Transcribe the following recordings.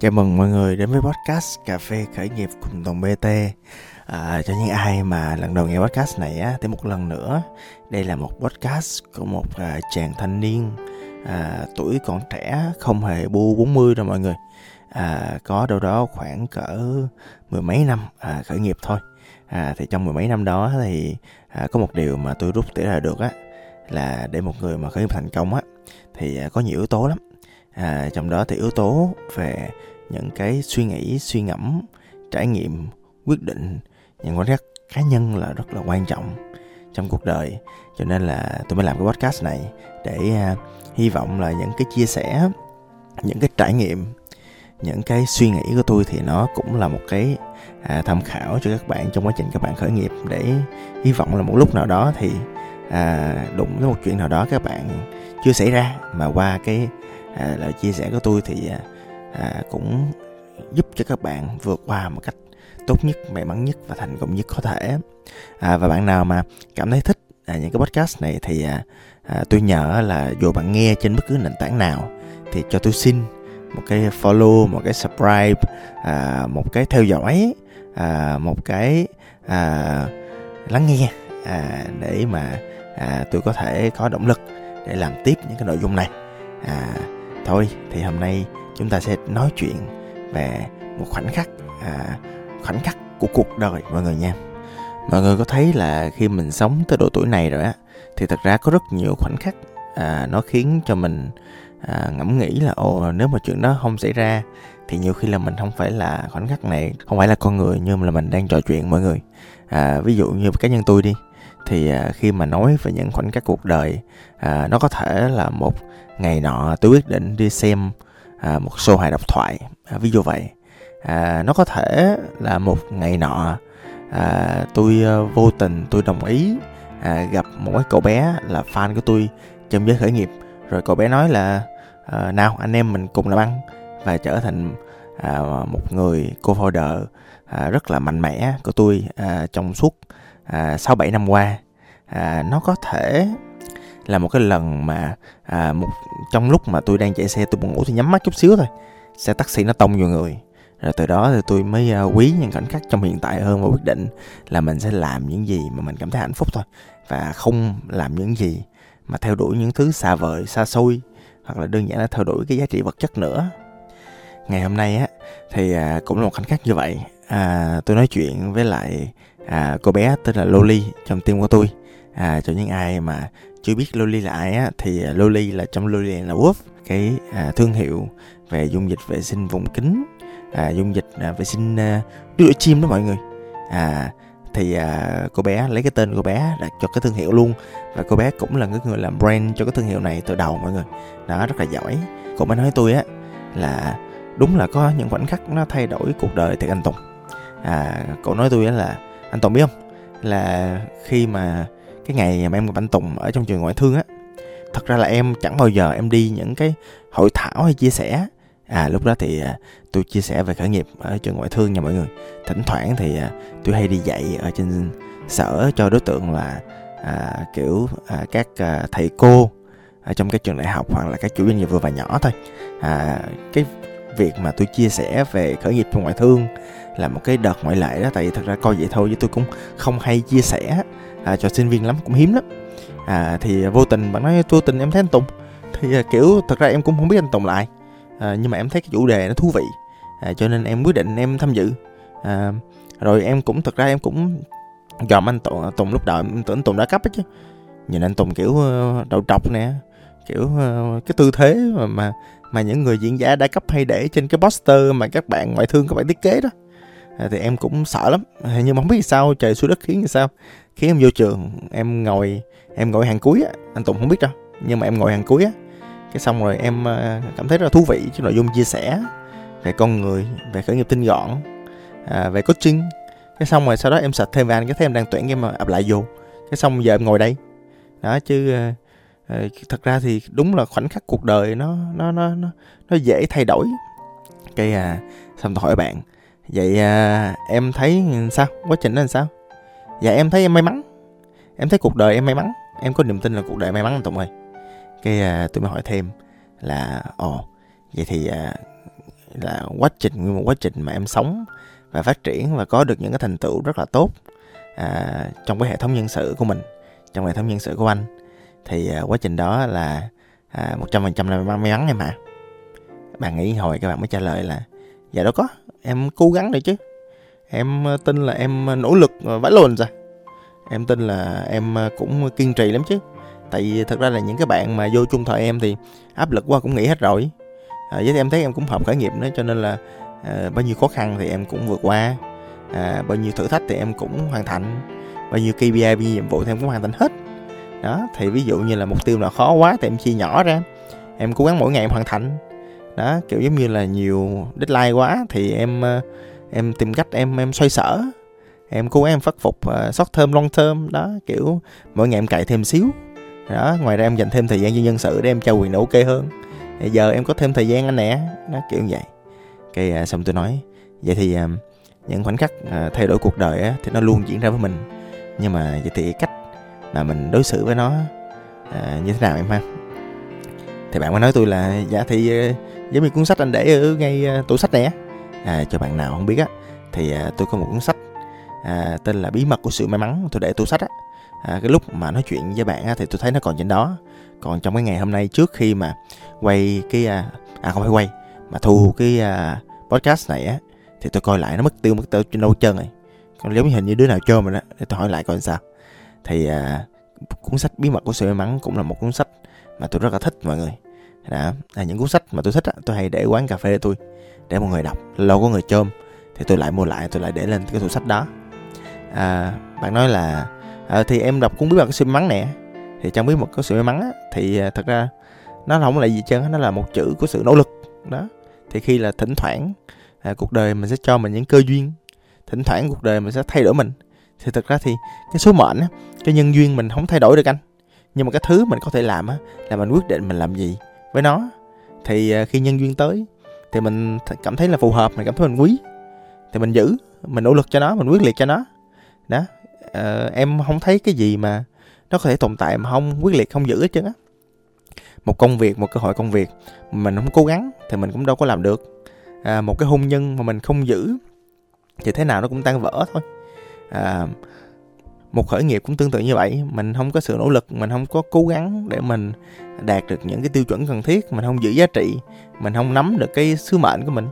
Chào mừng mọi người đến với podcast Cà phê khởi nghiệp cùng Tùng BT à, Cho những ai mà lần đầu nghe podcast này á, thêm một lần nữa Đây là một podcast của một à, chàng thanh niên à, tuổi còn trẻ không hề bu 40 đâu mọi người. À, Có đâu đó khoảng cỡ mười mấy năm à, khởi nghiệp thôi. À, Thì trong mười mấy năm đó thì à, có một điều mà tôi rút tỉa ra được á Là để một người mà khởi nghiệp thành công á Thì à, có nhiều yếu tố lắm à, trong đó thì yếu tố về những cái suy nghĩ suy ngẫm trải nghiệm quyết định những quan sát cá nhân là rất là quan trọng trong cuộc đời. Cho nên là tôi mới làm cái podcast này để à, hy vọng là những cái chia sẻ những cái trải nghiệm những cái suy nghĩ của tôi thì nó cũng là một cái à, tham khảo cho các bạn trong quá trình các bạn khởi nghiệp. Để hy vọng là một lúc nào đó thì à, đụng với một chuyện nào đó các bạn chưa xảy ra mà qua cái à, lời chia sẻ của tôi thì à, à, cũng giúp cho các bạn vượt qua một cách tốt nhất may mắn nhất và thành công nhất có thể. À, và bạn nào mà cảm thấy thích à, những cái podcast này thì à, à, tôi nhờ là dù bạn nghe trên bất cứ nền tảng nào thì cho tôi xin một cái follow một cái subscribe à, một cái theo dõi à, một cái à, lắng nghe à, để mà à, tôi có thể có động lực để làm tiếp những cái nội dung này. À, thôi. Thì hôm nay chúng ta sẽ nói chuyện về một khoảnh khắc à, khoảnh khắc của cuộc đời mọi người nha. Mọi người có thấy là khi mình sống tới độ tuổi này rồi á thì thật ra có rất nhiều khoảnh khắc à, nó khiến cho mình à, ngẫm nghĩ là ồ nếu mà chuyện đó không xảy ra thì nhiều khi là mình không phải là khoảnh khắc này không phải là con người nhưng mà là mình đang trò chuyện mọi người. À, ví dụ như cá nhân tôi đi thì à, khi mà nói về những khoảnh khắc cuộc đời à, nó có thể là một ngày nọ tôi quyết định đi xem à, một show hài độc thoại. À, ví dụ vậy. À, nó có thể là một ngày nọ à, tôi à, vô tình tôi đồng ý à, gặp một cái cậu bé là fan của tôi trong giới khởi nghiệp. Rồi cậu bé nói là à, nào anh em mình cùng làm ăn. Và trở thành à, một người co-founder à, rất là mạnh mẽ của tôi à, trong suốt à, bảy năm qua. À, nó có thể là một cái lần mà à, một trong lúc mà tôi đang chạy xe tôi buồn ngủ thì nhắm mắt chút xíu thôi. Xe taxi nó tông vào người. Rồi từ đó thì tôi mới uh, quý những khoảnh khắc trong hiện tại hơn và quyết định là mình sẽ làm những gì mà mình cảm thấy hạnh phúc thôi. Và không làm những gì mà theo đuổi những thứ xa vời xa xôi hoặc là đơn giản là theo đuổi cái giá trị vật chất nữa. Ngày hôm nay á thì à, cũng là một khoảnh khắc như vậy. À, tôi nói chuyện với lại à, cô bé tên là Loli trong tim của tôi. À, cho những ai mà chưa biết Loli là ai á thì à, Loli là trong Loli là Wolf cái à, thương hiệu về dung dịch vệ sinh vùng kính à, dung dịch à, vệ sinh à, đuôi chim đó mọi người. À thì à, cô bé lấy cái tên cô bé đặt cho cái thương hiệu luôn và cô bé cũng là người làm brand cho cái thương hiệu này từ đầu mọi người. Đó rất là giỏi. Cô mới nói tôi á là đúng là có những khoảnh khắc nó thay đổi cuộc đời thì anh Tùng. À cậu nói tôi á là anh Tùng biết không? Là khi mà cái ngày mà em gặp anh Tùng ở trong trường ngoại thương á. Thật ra là em chẳng bao giờ em đi những cái hội thảo hay chia sẻ. À lúc đó thì à, tôi chia sẻ về khởi nghiệp ở trường ngoại thương nha mọi người. Thỉnh thoảng thì à, tôi hay đi dạy ở trên sở cho đối tượng là à, kiểu à, các à, thầy cô ở trong các trường đại học hoặc là các chủ doanh nghiệp vừa và nhỏ thôi. À, cái việc mà tôi chia sẻ về khởi nghiệp trong ngoại thương là một cái đợt ngoại lệ đó tại vì thật ra coi vậy thôi chứ tôi cũng không hay chia sẻ à, cho sinh viên lắm cũng hiếm lắm. À, thì vô tình bạn nói vô tình em thấy anh Tùng. Thì à, kiểu thật ra em cũng không biết anh Tùng lại à, nhưng mà em thấy cái chủ đề nó thú vị. À, cho nên em quyết định em tham dự. À, rồi em cũng thật ra em cũng dòm anh Tùng, à, Tùng lúc đầu em tưởng Tùng đã cấp hết chứ. Nhìn anh Tùng kiểu ờ, đầu trọc nè kiểu ờ, cái tư thế mà mà mà những người diễn giả đã cấp hay để trên cái poster mà các bạn ngoại thương các bạn thiết kế đó. À, thì em cũng sợ lắm. À, nhưng mà không biết sao trời xuống đất khiến như sao khi em vô trường em ngồi em ngồi hàng cuối á anh Tùng không biết đâu nhưng mà em ngồi hàng cuối á. Cái xong rồi em ờ, cảm thấy rất là thú vị cái nội dung chia sẻ về con người về khởi nghiệp tinh gọn à, về coaching. Cái xong rồi sau đó em sạch thêm về anh cái thấy em đang tuyển em ờ, ập lại vô. Cái xong giờ em ngồi đây. Đó chứ ờ, thật ra thì đúng là khoảnh khắc cuộc đời nó nó nó nó, nó dễ thay đổi. Cái à, xong tôi hỏi bạn vậy à, em thấy sao? Quá trình đó làm sao? Dạ em thấy em may mắn. Em thấy cuộc đời em may mắn. Em có niềm tin là cuộc đời may mắn anh tùng ơi. Cái à, tôi mới hỏi thêm là ồ vậy thì à, là quá trình nguyên một quá trình mà em sống và phát triển và có được những cái thành tựu rất là tốt à, trong cái hệ thống nhân sự của mình trong hệ thống nhân sự của anh thì à, quá trình đó là à, một trăm phần trăm là may mắn em ạ à. bạn nghĩ hồi các bạn mới trả lời là dạ đâu có em cố gắng rồi chứ. Ờ, ờ, ờ, em tin là em nỗ lực vãi lồn ra em tin là em cũng kiên trì lắm chứ. Tại vì thật ra là những cái bạn mà vô chung thời em thì áp lực quá cũng nghĩ hết rồi. À, với em thấy em cũng hợp khởi nghiệp nữa cho nên là à, bao nhiêu khó khăn thì em cũng vượt qua. À, bao nhiêu thử thách thì em cũng hoàn thành. Bao nhiêu KPI bao nhiêu nhiệm vụ thì em cũng hoàn thành hết. Đó thì ví dụ như là mục tiêu nào khó quá thì em chia nhỏ ra. Em cố gắng mỗi ngày em hoàn thành. Đó kiểu giống như là nhiều deadline quá thì em em tìm cách em em xoay sở. Em cố gắng em phát phục à, uh, short term long term đó kiểu mỗi ngày em cày thêm xíu. Đó ngoài ra em dành thêm thời gian cho nhân sự để em trao quyền ok hơn. Thì giờ em có thêm thời gian anh nè nó kiểu như vậy. Cái uh, xong tôi nói vậy thì uh, những khoảnh khắc uh, thay đổi cuộc đời á, thì nó luôn diễn ra với mình. Nhưng mà vậy thì cách mà mình đối xử với nó uh, như thế nào em ha? Thì bạn mới nói tôi là dạ thì uh, giống như cuốn sách anh để ở ngay uh, tủ sách này á à, cho bạn nào không biết á thì à, tôi có một cuốn sách à, tên là bí mật của sự may mắn tôi để tủ sách á. À, cái lúc mà nói chuyện với bạn á, thì tôi thấy nó còn trên đó. Còn trong cái ngày hôm nay trước khi mà quay cái à, à không phải quay mà thu cái à, podcast này á thì tôi coi lại nó mất tiêu mất tiêu trên đâu chân rồi. Còn giống như hình như đứa nào chơi mà đó để tôi hỏi lại coi sao. Thì à, cuốn sách bí mật của sự may mắn cũng là một cuốn sách mà tôi rất là thích mọi người. Đó là những cuốn sách mà tôi thích á, tôi hay để quán cà phê tôi để mọi người đọc. Lâu có người chôm thì tôi lại mua lại tôi lại để lên cái tủ sách đó. À, bạn nói là à, thì em đọc cũng biết bằng cái sự may mắn nè. Thì trong biết một cái sự may mắn á, thì à, thật ra nó không là gì chân nó là một chữ của sự nỗ lực. Đó. Thì khi là thỉnh thoảng à, cuộc đời mình sẽ cho mình những cơ duyên thỉnh thoảng cuộc đời mình sẽ thay đổi mình. Thì thật ra thì cái số mệnh á, cái nhân duyên mình không thay đổi được anh. Nhưng mà cái thứ mình có thể làm á là mình quyết định mình làm gì với nó. Thì à, khi nhân duyên tới thì mình cảm thấy là phù hợp mình cảm thấy mình quý. Thì mình giữ mình nỗ lực cho nó mình quyết liệt cho nó. Đó. Ờ, em không thấy cái gì mà nó có thể tồn tại mà không quyết liệt không giữ hết trơn á. Một công việc một cơ hội công việc mình không cố gắng thì mình cũng đâu có làm được. À, một cái hôn nhân mà mình không giữ thì thế nào nó cũng tan vỡ thôi. À, một khởi nghiệp cũng tương tự như vậy. Mình không có sự nỗ lực mình không có cố gắng để mình đạt được những cái tiêu chuẩn cần thiết. Mình không giữ giá trị mình không nắm được cái sứ mệnh của mình.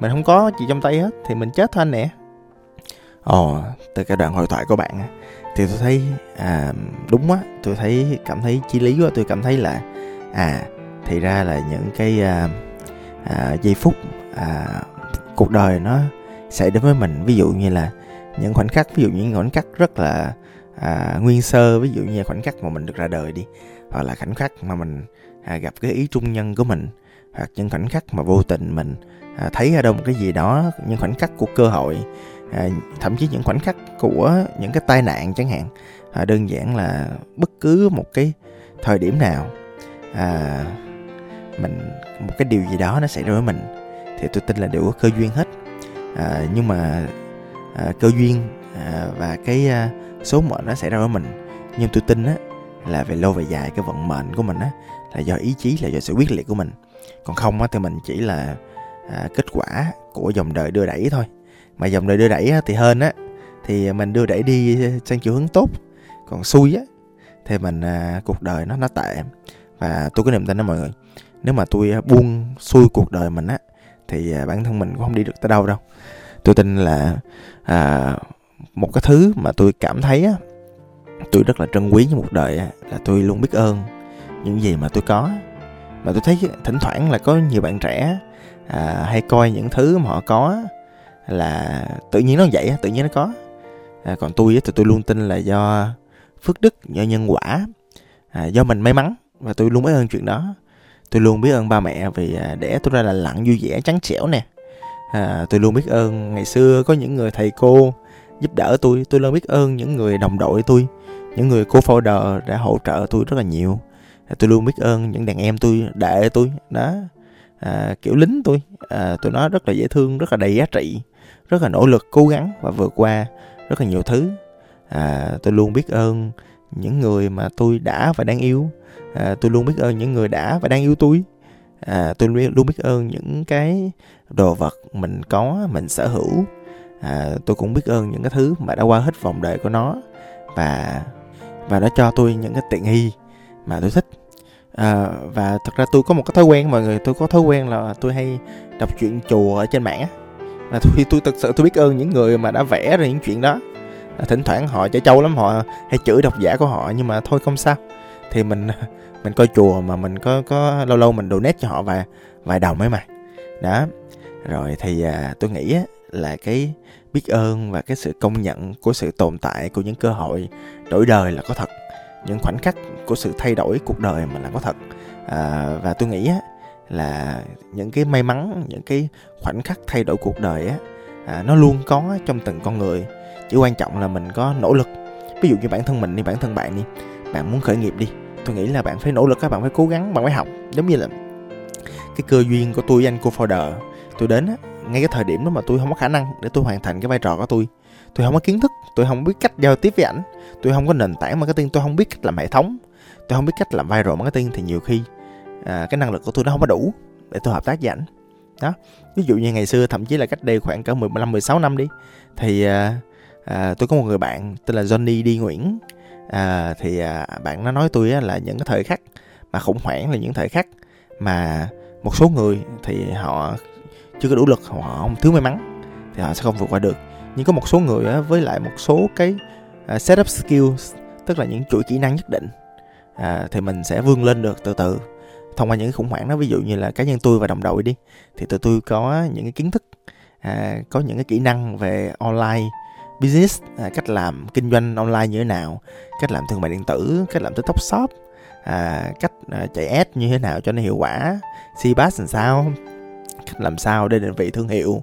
Mình không có gì trong tay hết thì mình chết thôi anh nè. Ồ từ cái đoạn hội thoại của bạn thì tôi thấy à, đúng á tôi thấy cảm thấy chi lý quá. Tôi cảm thấy là à thì ra là những cái à, à, giây phút à, cuộc đời nó xảy đến với mình. Ví dụ như là những khoảnh khắc ví dụ những khoảnh khắc rất là à, nguyên sơ ví dụ như khoảnh khắc mà mình được ra đời đi hoặc là khoảnh khắc mà mình à, gặp cái ý trung nhân của mình hoặc những khoảnh khắc mà vô tình mình à, thấy ở đâu một cái gì đó những khoảnh khắc của cơ hội à, thậm chí những khoảnh khắc của những cái tai nạn chẳng hạn à, đơn giản là bất cứ một cái thời điểm nào à, mình một cái điều gì đó nó xảy ra với mình thì tôi tin là đều có cơ duyên hết. À, nhưng mà à, cơ duyên à, và cái à, số mệnh nó xảy ra với mình. Nhưng tôi tin á là về lâu về dài cái vận mệnh của mình á là do ý chí là do sự quyết liệt của mình. Còn không á thì mình chỉ là à, kết quả của dòng đời đưa đẩy thôi. Mà dòng đời đưa đẩy á, thì hơn á thì mình đưa đẩy đi sang chiều hướng tốt. Còn xui á thì mình à, cuộc đời nó nó tệ. Và tôi có niềm tin đó mọi người. Nếu mà tôi buông xuôi cuộc đời mình á thì à, bản thân mình cũng không đi được tới đâu đâu tôi tin là à, một cái thứ mà tôi cảm thấy á tôi rất là trân quý trong cuộc đời á, là tôi luôn biết ơn những gì mà tôi có. Mà tôi thấy thỉnh thoảng là có nhiều bạn trẻ à, hay coi những thứ mà họ có là tự nhiên nó vậy tự nhiên nó có. À, còn tôi thì tôi luôn tin là do phước đức do nhân quả à, do mình may mắn và tôi luôn biết ơn chuyện đó. Tôi luôn biết ơn ba mẹ vì à, để tôi ra là lặng vui vẻ trắng trẻo nè à, tôi luôn biết ơn. Ngày xưa có những người thầy cô giúp đỡ tôi. Tôi luôn biết ơn những người đồng đội tôi. Những người cô founder đã hỗ trợ tôi rất là nhiều. À, tôi luôn biết ơn những đàn em tôi đệ tôi. Đó. À, kiểu lính tôi. À, tôi nói rất là dễ thương rất là đầy giá trị rất là nỗ lực cố gắng và vượt qua rất là nhiều thứ. À, tôi luôn biết ơn những người mà tôi đã và đang yêu. À, tôi luôn biết ơn những người đã và đang yêu tôi à, tôi luôn biết ơn những cái đồ vật mình có mình sở hữu. À, tôi cũng biết ơn những cái thứ mà đã qua hết vòng đời của nó và và nó cho tôi những cái tiện nghi mà tôi thích. À, và thật ra tôi có một cái thói quen mọi người tôi có thói quen là tôi hay đọc chuyện chùa ở trên mạng á. Và tôi tôi thực sự tôi biết ơn những người mà đã vẽ ra những chuyện đó. À, thỉnh thoảng họ chảy trâu lắm họ hay chửi độc giả của họ nhưng mà thôi không sao. Thì mình mình coi chùa mà mình có có lâu lâu mình donate cho họ vài vài đồng ấy mà. Đó. Rồi thì à, tôi nghĩ á, là cái biết ơn và cái sự công nhận của sự tồn tại của những cơ hội đổi đời là có thật. Những khoảnh khắc của sự thay đổi cuộc đời mà là có thật. À, và tôi nghĩ á, là những cái may mắn những cái khoảnh khắc thay đổi cuộc đời á à, nó luôn có trong từng con người. Chỉ quan trọng là mình có nỗ lực. Ví dụ như bản thân mình đi bản thân bạn đi. Bạn muốn khởi nghiệp đi tôi nghĩ là bạn phải nỗ lực các bạn phải cố gắng bạn phải học. Giống như là cái cơ duyên của tôi với anh cô founder tôi đến á ngay cái thời điểm đó mà tôi không có khả năng để tôi hoàn thành cái vai trò của tôi. Tôi không có kiến thức tôi không biết cách giao tiếp với ảnh tôi không có nền tảng marketing tôi không biết cách làm hệ thống tôi không biết cách làm viral marketing thì nhiều khi à, cái năng lực của tôi nó không có đủ để tôi hợp tác với ảnh. Đó ví dụ như ngày xưa thậm chí là cách đây khoảng cỡ 15 16 năm đi thì à, à, tôi có một người bạn tên là Johnny đi Nguyễn à, thì à, bạn nó nói tôi á, là những cái thời khắc mà khủng hoảng là những thời khắc mà một số người thì họ chưa có đủ lực họ không thiếu may mắn thì họ sẽ không vượt qua được. Nhưng có một số người á, với lại một số cái à, setup skills tức là những chuỗi kỹ năng nhất định à, thì mình sẽ vươn lên được từ từ. Thông qua những cái khủng hoảng đó ví dụ như là cá nhân tôi và đồng đội đi thì tụi tôi có những cái kiến thức à, có những cái kỹ năng về online business à, cách làm kinh doanh online như thế nào cách làm thương mại điện tử cách làm tiktok shop à, cách à, chạy ad như thế nào cho nó hiệu quả cbass làm sao cách làm sao để định vị thương hiệu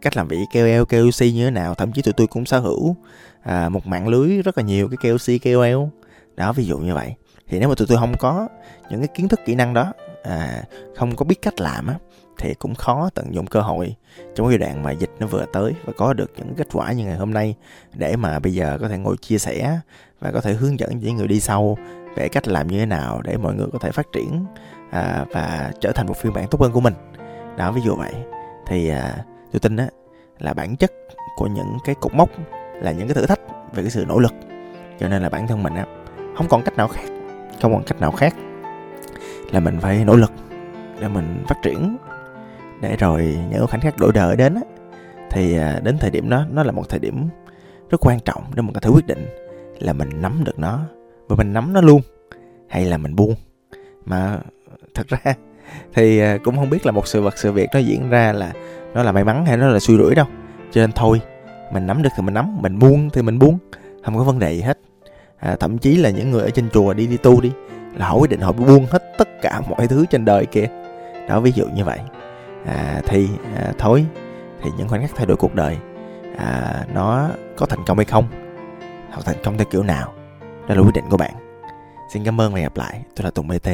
cách làm vị KOL KOC như thế nào thậm chí tụi tôi cũng sở hữu à, một mạng lưới rất là nhiều cái KOC KOL. Đó ví dụ như vậy. Thì nếu mà tụi tôi không có những cái kiến thức kỹ năng đó à, không có biết cách làm á thì cũng khó tận dụng cơ hội. Trong giai đoạn mà dịch nó vừa tới và có được những kết quả như ngày hôm nay để mà bây giờ có thể ngồi chia sẻ và có thể hướng dẫn những người đi sau về cách làm như thế nào để mọi người có thể phát triển à, và trở thành một phiên bản tốt hơn của mình. Đó ví dụ vậy. Thì à, tôi tin á là bản chất của những cái cột mốc là những cái thử thách về cái sự nỗ lực. Cho nên là bản thân mình á không còn cách nào khác không còn cách nào khác là mình phải nỗ lực để mình phát triển để rồi những khoảnh khắc đổi đời đến thì à, đến thời điểm đó nó là một thời điểm rất quan trọng để mình có thể quyết định là mình nắm được nó và mình nắm nó luôn hay là mình buông. Mà thật ra thì à, cũng không biết là một sự vật sự việc nó diễn ra là nó là may mắn hay nó là xui rủi đâu. Cho nên thôi mình nắm được thì mình nắm mình buông thì mình buông không có vấn đề gì hết. À, thậm chí là những người ở trên chùa đi đi tu đi là họ quyết định họ buông hết tất cả mọi thứ trên đời kia. Đó ví dụ như vậy. À, thì à, thôi thì những khoảnh khắc thay đổi cuộc đời à, nó có thành công hay không hoặc thành công theo kiểu nào đó là quyết định của bạn. Xin cảm ơn và hẹn gặp lại. Tôi là tùng bt